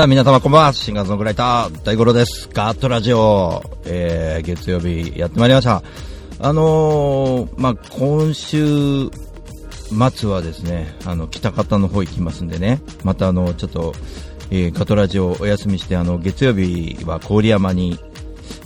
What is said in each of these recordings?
さあ皆様こんばんは。シンガーソングライター、大五郎です。ガーットラジオ、えー、月曜日やってまいりました。あのー、まあ、今週末はですね、あの、北方の方行きますんでね、またあの、ちょっと、えー、ガトラジオお休みして、あの、月曜日は郡山に、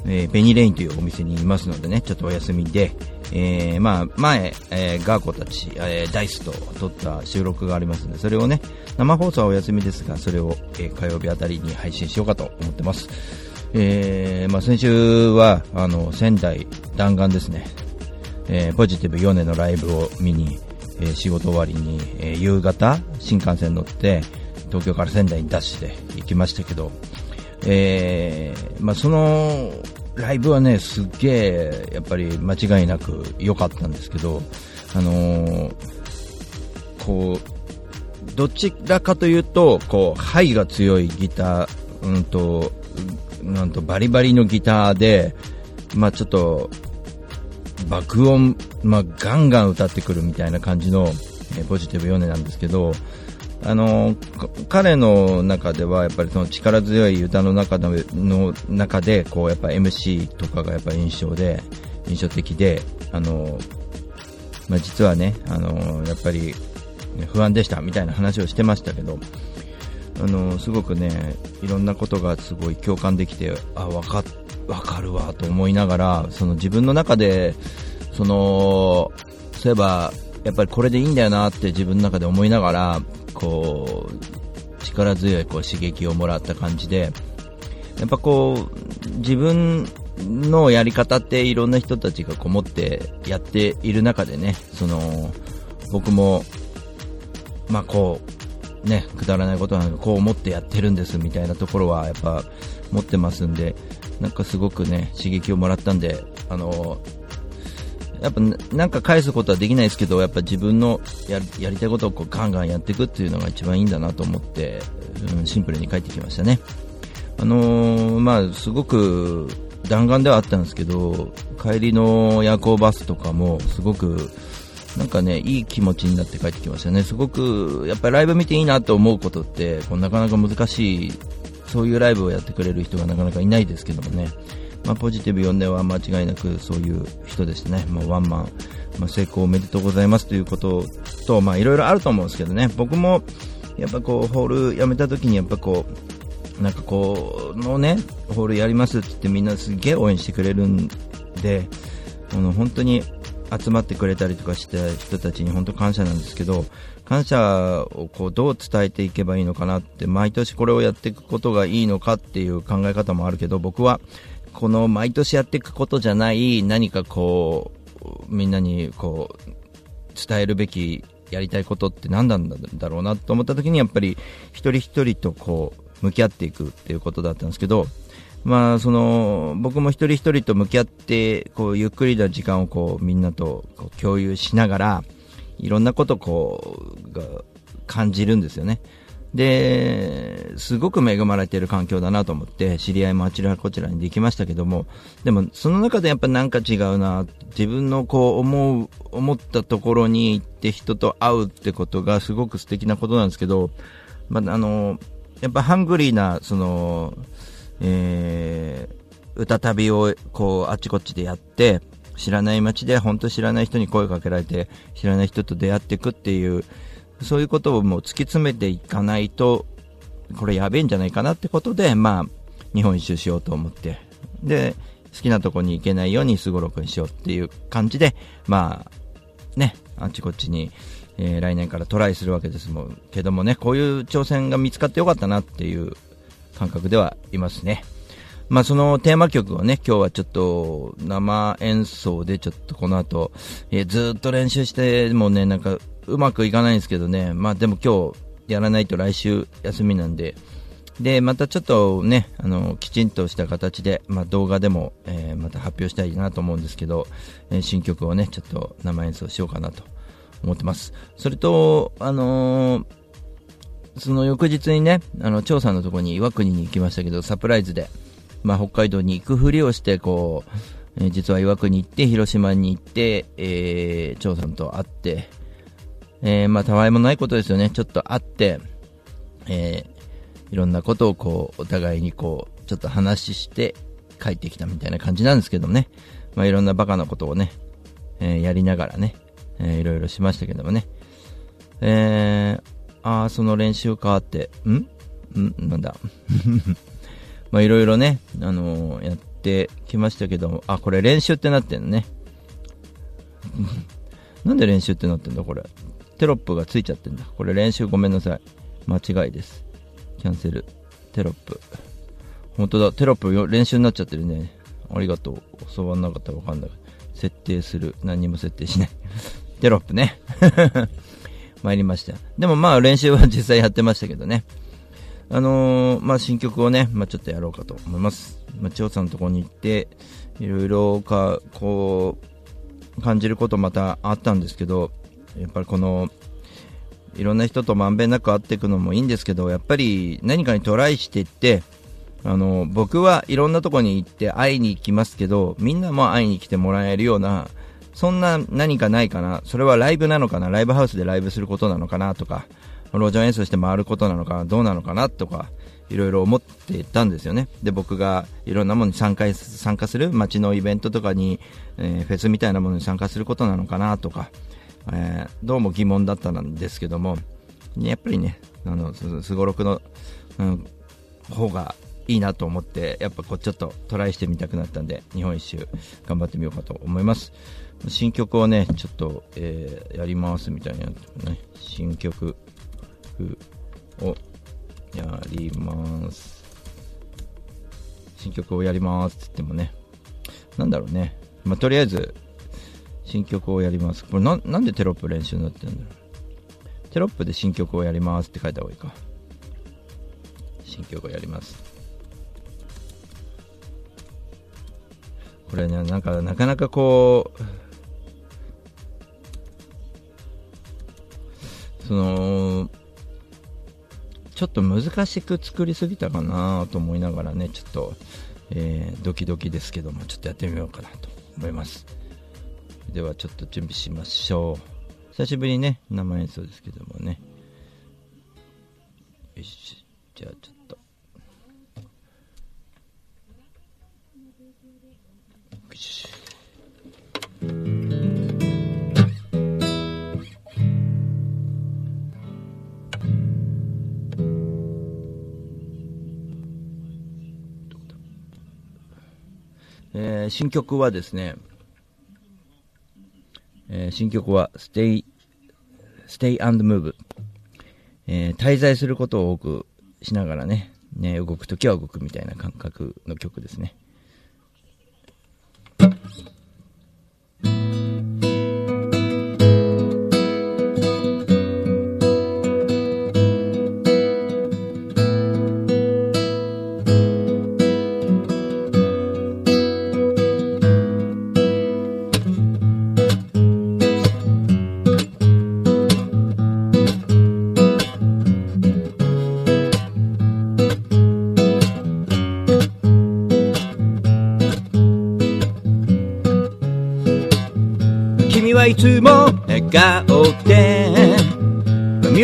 えー、ベニレインというお店にいますのでね、ちょっとお休みで、えー、まあ、前、えー、ガーコたち、えー、ダイスと撮った収録がありますので、それをね、生放送はお休みですが、それを、え、火曜日あたりに配信しようかと思ってます。えー、まあ先週は、あの、仙台弾丸ですね、え、ポジティブ4年のライブを見に、え、仕事終わりに、えー、夕方、新幹線乗って、東京から仙台に出して行きましたけど、えー、まあその、ライブはね、すっげえ、やっぱり間違いなく良かったんですけど、あのー、こう、どちらかというと、こう、ハイが強いギター、うんと、なんとバリバリのギターで、まあちょっと、爆音、まあガンガン歌ってくるみたいな感じの、えポジティブヨネなんですけど、あの彼の中ではやっぱりその力強い歌の中のの中でこうやっぱ MC とかがやっぱ印象で印象的であの、まあ、実はねあのやっぱり不安でしたみたいな話をしてましたけどあのすごくねいろんなことがすごい共感できてあ分か分かるわと思いながらその自分の中でそのそういえばやっぱりこれでいいんだよなって自分の中で思いながらこう力強いこう刺激をもらった感じでやっぱこう自分のやり方っていろんな人たちがこう持ってやっている中でねその僕もまあこうねくだらないことなんかこう思ってやってるんですみたいなところはやっぱ持ってますんでなんかすごくね刺激をもらったんであのやっぱなんか返すことはできないですけど、やっぱ自分のややりたいことをこうガンガンやっていくっていうのが一番いいんだなと思って、うん、シンプルに帰ってきましたね。あのー、まあ、すごく弾丸ではあったんですけど、帰りの夜行バスとかもすごくなんかね、いい気持ちになって帰ってきましたね。すごく、やっぱりライブ見ていいなと思うことって、こうなかなか難しい、そういうライブをやってくれる人がなかなかいないですけどもね。まあ、ポジティブ4年は間違いなくそういう人ですね、まあ、ワンマン、まあ、成功おめでとうございます。ということと、まあ、いろいろあると思うんですけどね、僕もやっぱこうホール辞めた時にやっぱこうなんかこのねホールやりますって言ってみんなすげえ応援してくれるんであの本当に集まってくれたりとかした人たちに本当感謝なんですけど感謝をこうどう伝えていけばいいのかなって毎年これをやっていくことがいいのかっていう考え方もあるけど僕はこの毎年やっていくことじゃない何かこうみんなにこう伝えるべきやりたいことって何なんだろうなと思った時にやっぱり一人一人とこう向き合っていくっていうことだったんですけどまあその僕も一人一人と向き合ってこうゆっくりな時間をこうみんなと共有しながらいろんなことこうが感じるんですよね。で、すごく恵まれている環境だなと思って、知り合いもあちらこちらにできましたけども、でも、その中でやっぱなんか違うな、自分のこう思う、思ったところに行って人と会うってことがすごく素敵なことなんですけど、まあ、あの、やっぱハングリーな、その、えー、歌旅をこう、あっちこっちでやって、知らない街で本当知らない人に声かけられて、知らない人と出会っていくっていう、そういうことをもう突き詰めていかないと、これやべえんじゃないかなってことで、まあ、日本一周しようと思って、で、好きなとこに行けないようにすごろくにしようっていう感じで、まあ、ね、あっちこっちに、えー、来年からトライするわけですもんけどもね、こういう挑戦が見つかってよかったなっていう感覚ではいますね。まあそのテーマ曲をね、今日はちょっと生演奏でちょっとこの後、えー、ずっと練習してもうね、なんかうまくいかないんですけどね、まあでも今日やらないと来週休みなんで、で、またちょっとね、あの、きちんとした形で、まあ動画でも、えー、また発表したいなと思うんですけど、えー、新曲をね、ちょっと生演奏しようかなと思ってます。それと、あのーその翌日にね、あの、張さんのところに岩国に行きましたけど、サプライズで、まあ、北海道に行くふりをして、こう、え、実は岩国に行って、広島に行って、えー、張さんと会って、えー、まあ、たわいもないことですよね。ちょっと会って、えー、いろんなことをこう、お互いにこう、ちょっと話して帰ってきたみたいな感じなんですけどもね。まあ、いろんなバカなことをね、えー、やりながらね、えー、いろいろしましたけどもね。えー、ああ、その練習かって、ん？ん？なんだ？まあいろいろね、あのー、やってきましたけども、あ、これ練習ってなってんのね。なんで練習ってなってんだこれ？テロップがついちゃってんだ。これ練習ごめんなさい。間違いです。キャンセル。テロップ。本当だ、テロップ練習になっちゃってるね。ありがとう。教わんなかったらわかんない。設定する。何も設定しない。テロップね。参りました。でもまあ練習は実際やってましたけどね。あのー、まあ新曲をね、まあちょっとやろうかと思います。まあ千代さんのとこに行って、いろいろか、こう、感じることまたあったんですけど、やっぱりこの、いろんな人とまんべんなく会っていくのもいいんですけど、やっぱり何かにトライしていって、あの、僕はいろんなとこに行って会いに行きますけど、みんなも会いに来てもらえるような、そんな何かないかな、それはライブなのかな、ライブハウスでライブすることなのかなとか、路上演奏して回ることなのかな、どうなのかなとか、いろいろ思ってたんですよね。で、僕がいろんなものに参加参加する、街のイベントとかに、えー、フェスみたいなものに参加することなのかなとか、えー、どうも疑問だったんですけども、やっぱりね、あの、すごろくの、うん、方がいいなと思って、やっぱこうちょっとトライしてみたくなったんで、日本一周頑張ってみようかと思います。新曲をね、ちょっと、えー、やりますみたいな、ね、新曲をやります。新曲をやりますって言ってもね、なんだろうね。まあ、とりあえず、新曲をやります。これな、なんでテロップ練習になってるんだろう。テロップで新曲をやりますって書いた方がいいか。新曲をやります。これね、なんか、なかなかこう、その、ちょっと難しく作りすぎたかなと思いながらね、ちょっと、えー、ドキドキですけども、ちょっとやってみようかなと思います。ではちょっと準備しましょう。久しぶりにね、生演奏ですけどもね。よし、じゃあちょっと。よし。え、新曲はですね、えー、新曲は Stay, Stay and Move、えー、滞在することを多くしながらね、ね、動くときは動くみたいな感覚の曲ですね。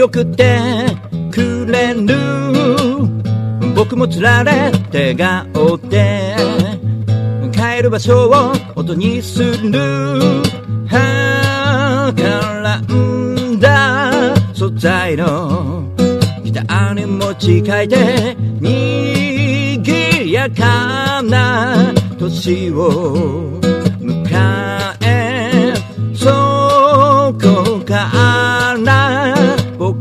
見送ってくれる。僕もつられて顔で。帰る場所を音にする。はからんだ。素材のギターに持ち替えてにぎやかな年を。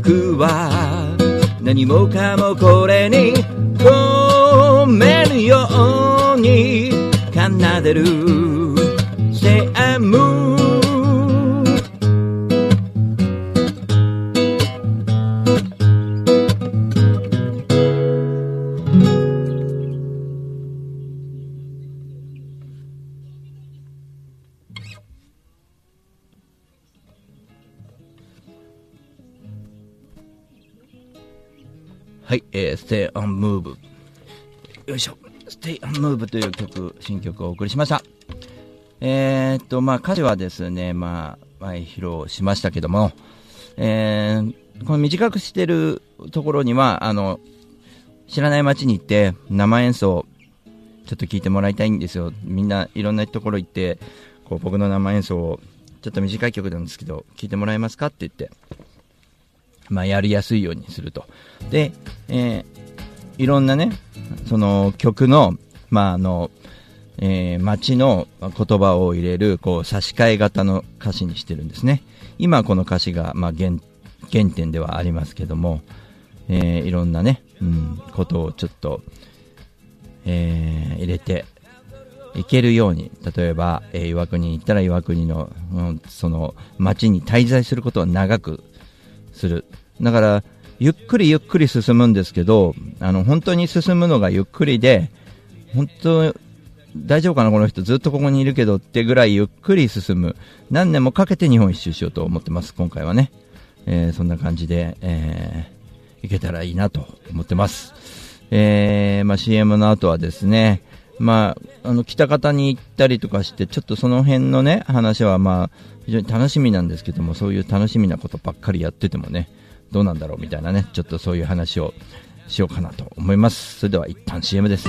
僕は何もかもこれに込めるように奏でる。はい、えー、Stay on Move。よいしょ。Stay on Move という曲、新曲をお送りしました。えー、っと、まあ、歌詞はですね、まあ、前披露しましたけども、えー、この短くしてるところには、あの、知らない街に行って生演奏ちょっと聞いてもらいたいんですよ。みんないろんなところ行って、こう僕の生演奏をちょっと短い曲なんですけど、聞いてもらえますかって言って、まあやりやすいようにすると。で、えー、いろんなね、その曲の、まああの、えー、街の言葉を入れる、こう差し替え型の歌詞にしてるんですね。今この歌詞が、まあ原、原点ではありますけども、えー、いろんなね、うん、ことをちょっと、えー、入れていけるように、例えば、えー、岩国に行ったら岩国の、うん、その街に滞在することを長くする。だから、ゆっくりゆっくり進むんですけど、あの、本当に進むのがゆっくりで、本当、大丈夫かなこの人ずっとここにいるけどってぐらいゆっくり進む。何年もかけて日本一周しようと思ってます、今回はね。えー、そんな感じで、えー、いけたらいいなと思ってます。えー、まあ、CM の後はですね、まあ、あの、北方に行ったりとかして、ちょっとその辺のね、話はまあ、非常に楽しみなんですけども、そういう楽しみなことばっかりやっててもね、どうなんだろうみたいなね、ちょっとそういう話をしようかなと思います。それでは一旦 CM です。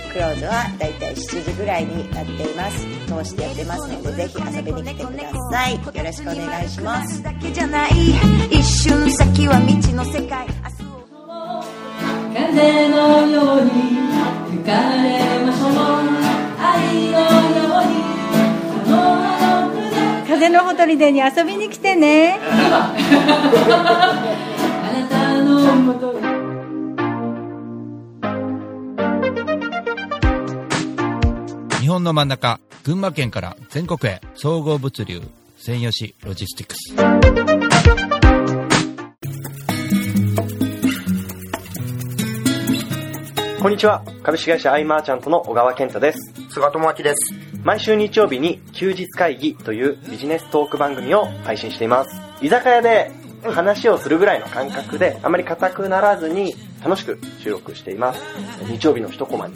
クローズはだいたい7時ぐらいになっています。通してやってますのでぜひ遊びに来てください。よろしくお願いします。だけじゃない一瞬先は未知の世界風のように吹かれましょう愛のように風のほとりでに遊びに来てね。あなたのもと本の真ん中群馬県から全国へ総合物流専用紙ロジスティックスこんにちは株式会社アイマーチャントの小川健太です菅智明です毎週日曜日に休日会議というビジネストーク番組を配信しています。居酒屋で話をするぐらいの感覚で、あまり硬くならずに楽しく収録しています。日曜日の一コマに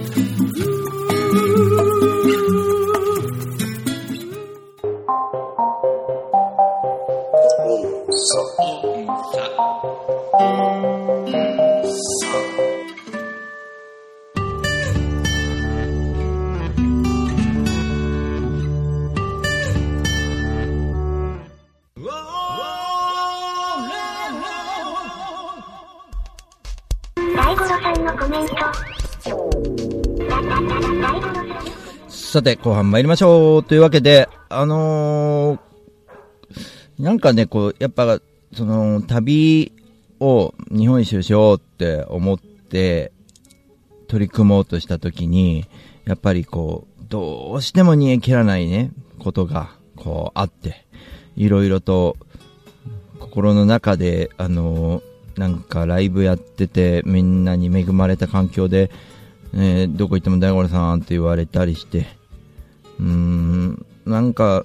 さて、後半参りましょう。というわけで、あのー、なんかね、こう、やっぱ、その、旅を日本一周しようって思って、取り組もうとしたときに、やっぱりこう、どうしても煮え切らないね、ことが、こう、あって、いろいろと、心の中で、あのー、なんかライブやってて、みんなに恵まれた環境で、えー、どこ行っても大五郎さんって言われたりして、うん、なんか、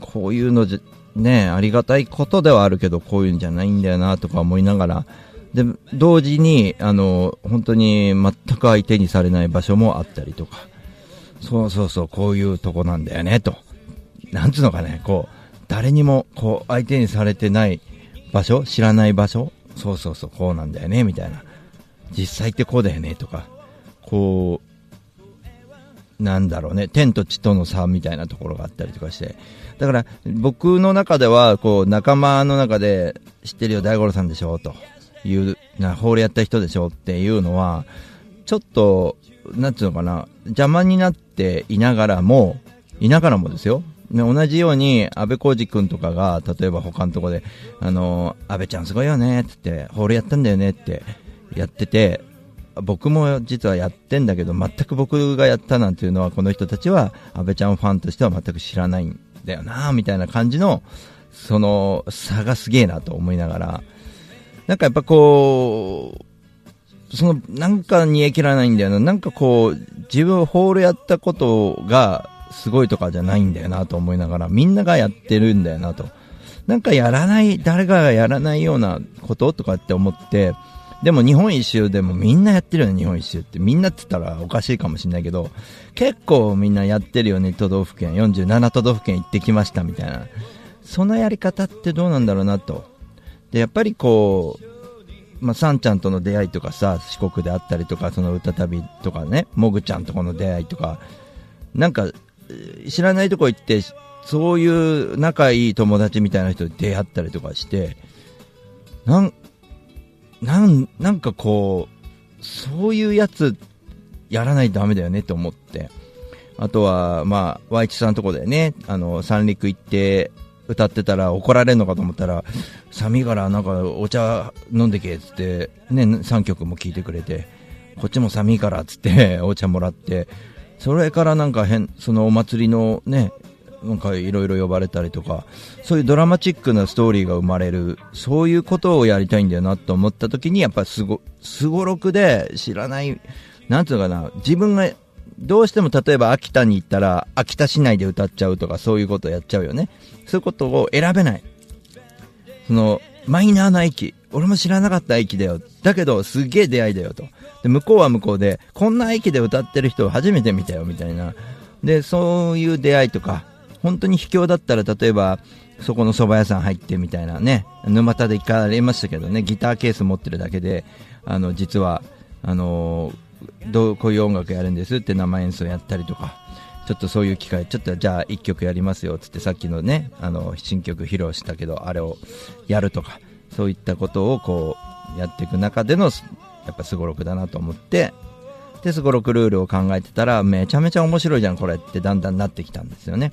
こういうのじゃ、ね、ありがたいことではあるけど、こういうんじゃないんだよな、とか思いながら、で、同時に、あの、本当に全く相手にされない場所もあったりとか、そうそうそう、こういうとこなんだよね、と。なんつうのかね、こう、誰にも、こう、相手にされてない場所知らない場所そうそうそう、こうなんだよね、みたいな。実際ってこうだよね、とか。こう、なんだろうね、天と地との差みたいなところがあったりとかして。だから、僕の中では、こう、仲間の中で、知ってるよ、大五郎さんでしょ、という、な、ホールやった人でしょっていうのは、ちょっと、なんていうのかな、邪魔になっていながらも、いながらもですよ。ね同じように、安倍浩二君とかが、例えば他のとこで、あの、安倍ちゃんすごいよねって言って、ホールやったんだよねってやってて、僕も実はやってんだけど、全く僕がやったなんていうのは、この人たちは、安倍ちゃんファンとしては全く知らないんだよな、みたいな感じの、その、差がすげえなと思いながら、なんかやっぱこう、その、なんか煮え切らないんだよな。なんかこう、自分ホールやったことがすごいとかじゃないんだよなと思いながら、みんながやってるんだよなと。なんかやらない、誰かがやらないようなこととかって思って、でも日本一周でもみんなやってるよね、日本一周って。みんなって言ったらおかしいかもしれないけど、結構みんなやってるよね、都道府県。47都道府県行ってきましたみたいな。そのやり方ってどうなんだろうなと。で、やっぱりこう、まあ、サンちゃんとの出会いとかさ、四国であったりとか、その歌旅とかね、もぐちゃんとこの出会いとか、なんか、知らないとこ行って、そういう仲いい友達みたいな人と出会ったりとかして、なん、なん、なんかこう、そういうやつ、やらないとダメだよねって思って。あとは、まあ、ワイチさんのとこでね、あの、三陸行って歌ってたら怒られるのかと思ったら、寒いからなんかお茶飲んでけっつって、ね、3曲も聴いてくれて、こっちも寒いからっつって お茶もらって、それからなんか変、そのお祭りのね、なんかいろいろ呼ばれたりとか、そういうドラマチックなストーリーが生まれる、そういうことをやりたいんだよなと思った時に、やっぱすご、すごろくで知らない、なんていうのかな、自分が、どうしても例えば秋田に行ったら、秋田市内で歌っちゃうとか、そういうことをやっちゃうよね。そういうことを選べない。その、マイナーな駅。俺も知らなかった駅だよ。だけど、すげえ出会いだよと。で、向こうは向こうで、こんな駅で歌ってる人を初めて見たよ、みたいな。で、そういう出会いとか、本当に秘境だったら、例えば、そこの蕎麦屋さん入ってみたいなね、沼田で行かれましたけどね、ギターケース持ってるだけで、あの、実は、あのどう、こういう音楽やるんですって生演奏やったりとか、ちょっとそういう機会、ちょっとじゃあ1曲やりますよっつってさっきのね、あの、新曲披露したけど、あれをやるとか、そういったことをこう、やっていく中での、やっぱすごろくだなと思って、で、すごろくルールを考えてたら、めちゃめちゃ面白いじゃん、これってだんだんなってきたんですよね。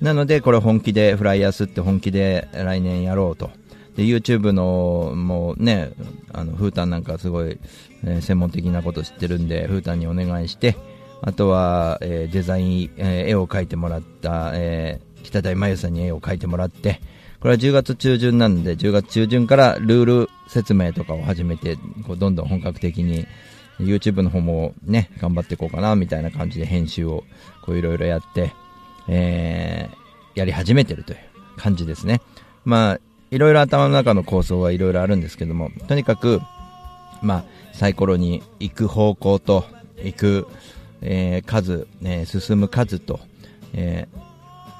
なので、これ本気で、フライヤースって本気で来年やろうと。で、YouTube の、もうね、あの、フータンなんかすごい、えー、専門的なこと知ってるんで、フータンにお願いして、あとは、えー、デザイン、えー、絵を描いてもらった、えー、北台真由さんに絵を描いてもらって、これは10月中旬なんで、10月中旬からルール説明とかを始めて、こうどんどん本格的に、YouTube の方もね、頑張っていこうかな、みたいな感じで編集を、こういろいろやって、えー、やり始めてるという感じですね。まあ、いろいろ頭の中の構想はいろいろあるんですけども、とにかく、まあ、サイコロに行く方向と、行く、えー、数、えー、進む数と、えー、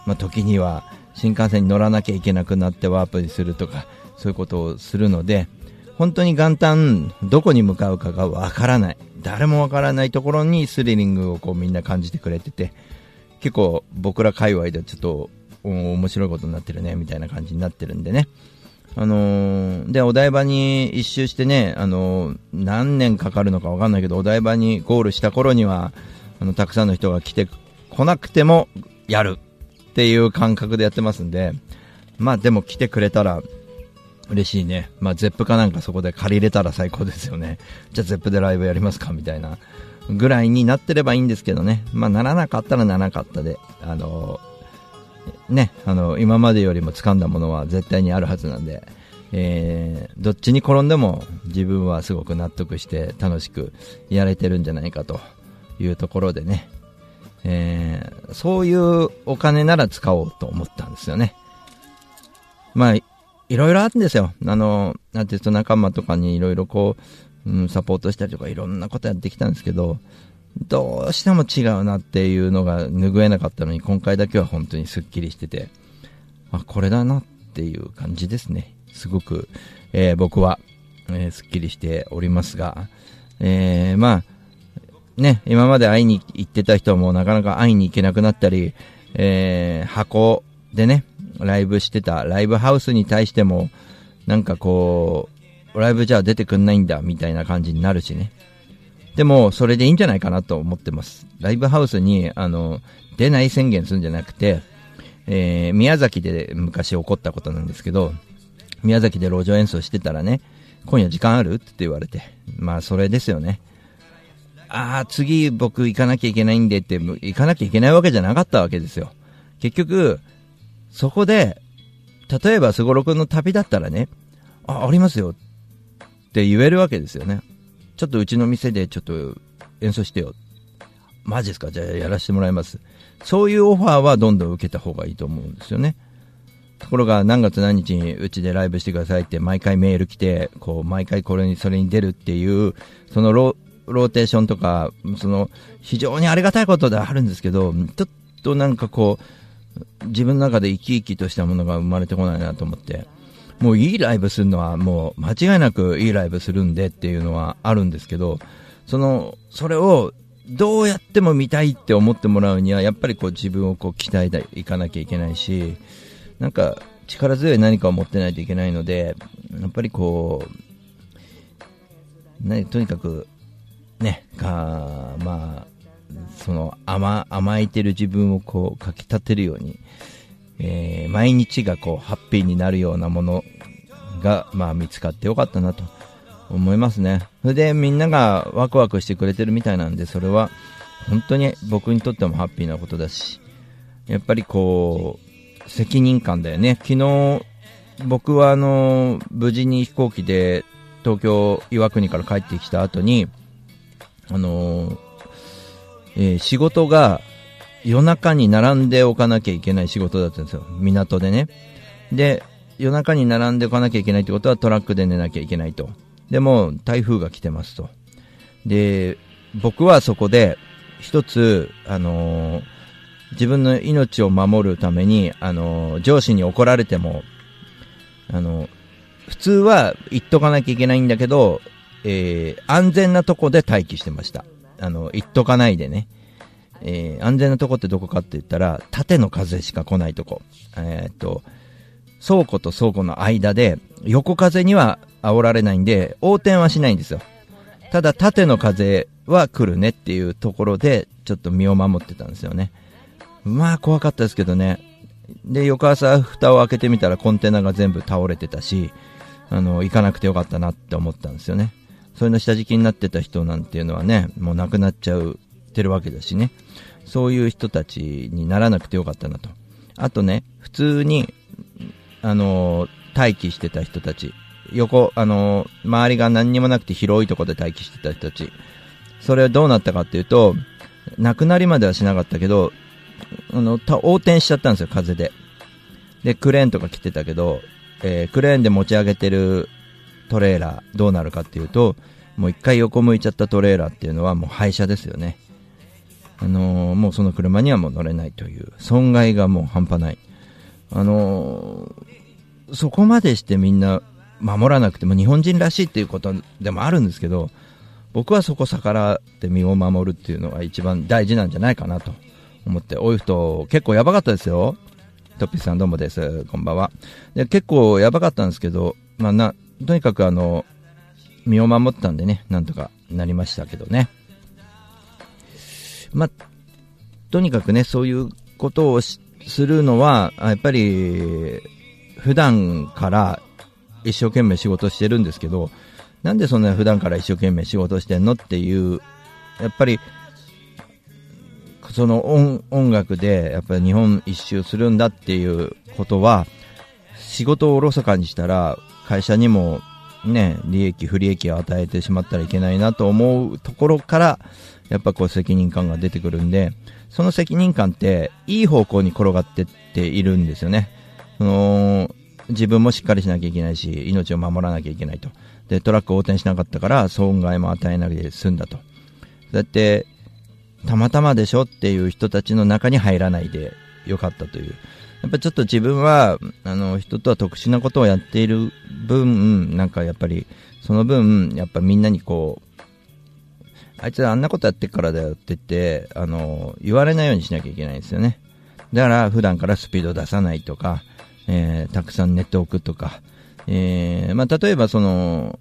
まあ、時には新幹線に乗らなきゃいけなくなってワープにするとか、そういうことをするので、本当に元旦、どこに向かうかがわからない。誰もわからないところにスリリングをこうみんな感じてくれてて、結構僕ら界隈ではちょっと面白いことになってるね、みたいな感じになってるんでね。あのー、で、お台場に一周してね、あのー、何年かかるのかわかんないけど、お台場にゴールした頃には、あの、たくさんの人が来て、来なくてもやるっていう感覚でやってますんで、まあでも来てくれたら嬉しいね。まあ、ゼップかなんかそこで借りれたら最高ですよね。じゃあゼップでライブやりますかみたいな。ぐらいになってればいいんですけどね。まあ、ならなかったらならなかったで、あのね、あの、今までよりも掴んだものは絶対にあるはずなんで、えー、どっちに転んでも自分はすごく納得して楽しくやれてるんじゃないかというところでね、えー、そういうお金なら使おうと思ったんですよね。まあ、いいろいろあるんですよ。あの、アーティスト仲間とかにいろいろこう、うん、サポートしたりとかいろんなことやってきたんですけど、どうしても違うなっていうのが拭えなかったのに、今回だけは本当にスッキリしてて、あ、これだなっていう感じですね。すごく、えー、僕は、えー、スッキリしておりますが、えー、まあ、ね、今まで会いに行ってた人もなかなか会いに行けなくなったり、えー、箱でね、ライブしてた、ライブハウスに対しても、なんかこう、ライブじゃ出てくんないんだ、みたいな感じになるしね。でも、それでいいんじゃないかなと思ってます。ライブハウスに、あの、出ない宣言するんじゃなくて、えー、宮崎で昔起こったことなんですけど、宮崎で路上演奏してたらね、今夜時間あるって言われて、まあそれですよね。ああ、次僕行かなきゃいけないんでって、行かなきゃいけないわけじゃなかったわけですよ。結局、そこで、例えばすごろくの旅だったらね、あ、ありますよって言えるわけですよね。ちょっとうちの店でちょっと演奏してよ。マジですか？じゃあやらせてもらいます。そういうオファーはどんどん受けた方がいいと思うんですよね。ところが何月何日にうちでライブしてくださいって毎回メール来て、こう毎回これに、それに出るっていう、そのロローテーションとか、その非常にありがたいことではあるんですけど、ちょっとなんかこう、自分の中で生き生きとしたものが生まれてこないなと思って、もういいライブするのはもう間違いなくいいライブするんでっていうのはあるんですけど、その、それをどうやっても見たいって思ってもらうには、やっぱりこう自分をこう鍛えていかなきゃいけないし、なんか力強い何かを持ってないといけないので、やっぱりこう、ね、とにかく、ね、か、まあ、その甘、甘えてる自分をこう、かき立てるように、えー、毎日がこう、ハッピーになるようなものが、まあ見つかってよかったなと思いますね。それでみんながワクワクしてくれてるみたいなんで、それは本当に僕にとってもハッピーなことだし、やっぱりこう、責任感だよね。昨日、僕はあの、無事に飛行機で東京岩国から帰ってきた後に、あのえー、仕事が夜中に並んでおかなきゃいけない仕事だったんですよ。港でね。で、夜中に並んでおかなきゃいけないってことはトラックで寝なきゃいけないと。でも、台風が来てますと。で、僕はそこで、一つ、あのー、自分の命を守るために、あのー、上司に怒られても、あのー、普通は言っとかなきゃいけないんだけど、えー、安全なとこで待機してました。あの、言っとかないでね。えー、安全なとこってどこかって言ったら、縦の風しか来ないとこ。えー、っと、倉庫と倉庫の間で、横風には煽られないんで、横転はしないんですよ。ただ、縦の風は来るねっていうところで、ちょっと身を守ってたんですよね。まあ、怖かったですけどね。で、翌朝、蓋を開けてみたらコンテナが全部倒れてたし、あの、行かなくてよかったなって思ったんですよね。それの下敷きになってた人なんていうのはね、もう亡くなっちゃう、てるわけだしね。そういう人たちにならなくてよかったなと。あとね、普通に、あの待機してた人たち。横、あの周りが何にもなくて広いとこで待機してた人たち。それはどうなったかっていうと、亡くなりまではしなかったけど、あの、横転しちゃったんですよ、風で。で、クレーンとか来てたけど、えー、クレーンで持ち上げてるトレーラーどうなるかっていうと、もう一回横向いちゃったトレーラーっていうのはもう廃車ですよね。あのー、もうその車にはもう乗れないという、損害がもう半端ない。あのー、そこまでしてみんな守らなくても日本人らしいっていうことでもあるんですけど、僕はそこ逆らって身を守るっていうのが一番大事なんじゃないかなと思って、おいふと結構やばかったですよ。トッピーさんどうもです。こんばんは。で結構やばかったんですけど、まあな、とにかくあの、身を守ったんでね、なんとかなりましたけどね。まあ、とにかくね、そういうことをするのは、やっぱり、普段から一生懸命仕事してるんですけど、なんでそんな普段から一生懸命仕事してんのっていう、やっぱり、その音音楽でやっぱり日本一周するんだっていうことは、仕事をおろそかにしたら、会社にもね、利益、不利益を与えてしまったらいけないなと思うところから、やっぱこう責任感が出てくるんで、その責任感っていい方向に転がってっているんですよね。その、自分もしっかりしなきゃいけないし、命を守らなきゃいけないと。で、トラック横転しなかったから損害も与えなくて済んだと。だって、たまたまでしょっていう人たちの中に入らないでよかったという。やっぱちょっと自分は、あの、人とは特殊なことをやっている分、なんかやっぱり、その分、やっぱみんなにこう、あいつあんなことやってからだよって言って、あの、言われないようにしなきゃいけないんですよね。だから普段からスピード出さないとか、えー、たくさん寝ておくとか、えー、まあ、例えばその、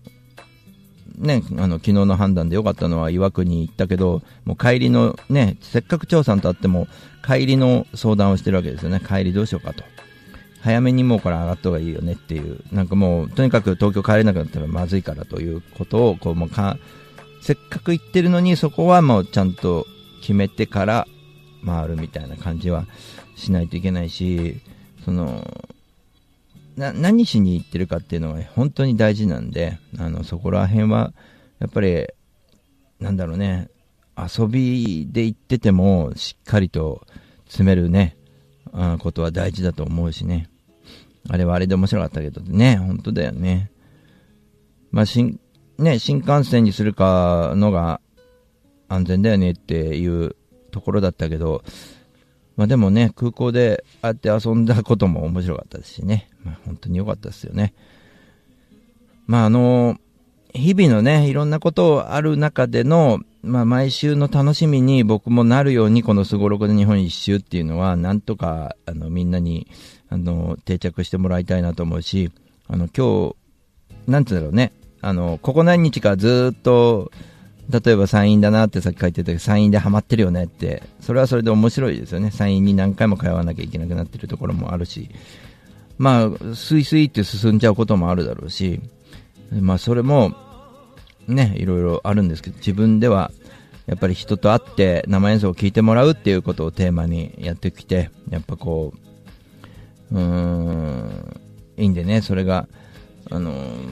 ね、あの、昨日の判断で良かったのは岩国に行ったけど、もう帰りのね、せっかく張さんと会っても、帰りの相談をしてるわけですよね。帰りどうしようかと。早めにもうこれ上がった方がいいよねっていう。なんかもう、とにかく東京帰れなくなったらまずいからということを、こう、もうか、せっかく行ってるのに、そこはもうちゃんと決めてから回るみたいな感じはしないといけないし、その、何しに行ってるかっていうのは本当に大事なんで、あの、そこら辺は、やっぱり、なんだろうね、遊びで行ってても、しっかりと詰めるね、あことは大事だと思うしね。あれはあれで面白かったけどね、本当だよね。まあ、新、ね、新幹線にするかのが安全だよねっていうところだったけど、まあでもね、空港でああやって遊んだことも面白かったですしね。まあ本当に良かったですよね。まああの、日々のね、いろんなことをある中での、まあ毎週の楽しみに僕もなるようにこのすごろくで日本一周っていうのは、なんとかあのみんなにあの定着してもらいたいなと思うし、あの今日、なんつうんだろうね、あの、ここ何日かずっと、例えば山陰だなってさっき書いてたけど、山陰でハマってるよねって、それはそれで面白いですよね。山陰に何回も通わなきゃいけなくなってるところもあるし、まあ、スイスイって進んじゃうこともあるだろうし、まあ、それも、ね、いろいろあるんですけど、自分では、やっぱり人と会って生演奏を聴いてもらうっていうことをテーマにやってきて、やっぱこう、うーん、いいんでね、それが、あの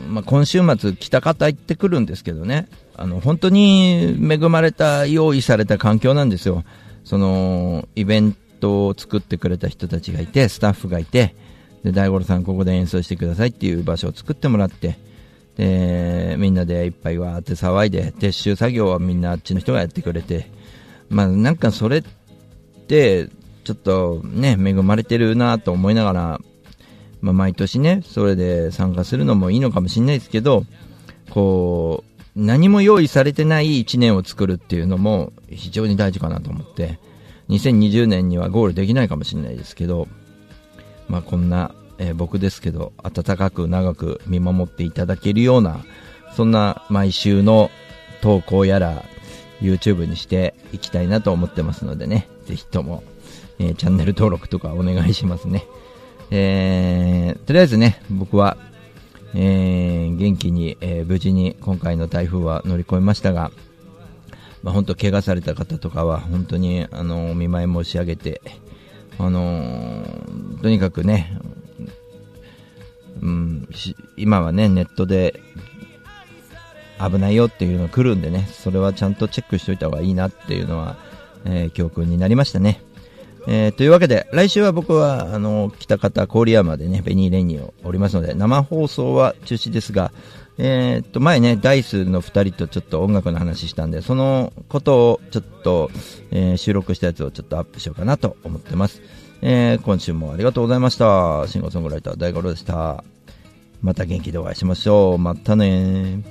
まあ、今週末、北方行ってくるんですけどね、あの本当に恵まれた、用意された環境なんですよ、そのイベントを作ってくれた人たちがいて、スタッフがいて、で大五郎さん、ここで演奏してくださいっていう場所を作ってもらって、でみんなでいっぱいわーって騒いで、撤収作業はみんなあっちの人がやってくれて、まあ、なんかそれって、ちょっとね、恵まれてるなと思いながら、まあ、毎年ね、それで参加するのもいいのかもしれないですけど、こう、何も用意されてない1年を作るっていうのも非常に大事かなと思って、2020年にはゴールできないかもしれないですけど、まあ、こんな、えー、僕ですけど、温かく長く見守っていただけるような、そんな毎週の投稿やら、YouTube にしていきたいなと思ってますのでね、ぜひとも、えー、チャンネル登録とかお願いしますね。えー、とりあえずね、僕は、えー、元気に、えー、無事に今回の台風は乗り越えましたが、まあ、本当怪我された方とかは本当にあのお見舞い申し上げて、あの、とにかくね、うん、今はね、ネットで危ないよっていうのが来るんでね、それはちゃんとチェックしておいた方がいいなっていうのは、えー、教訓になりましたね。えー、というわけで、来週は僕は、あの、北方郡山でね、ベニーレニーをおりますので、生放送は中止ですが、えー、っと、前ね、ダイスの2人とちょっと音楽の話したんで、そのことをちょっと、えー、収録したやつをちょっとアップしようかなと思ってます。えー、今週もありがとうございました。シンガーソングライター大五郎でした。また元気でお会いしましょう。またね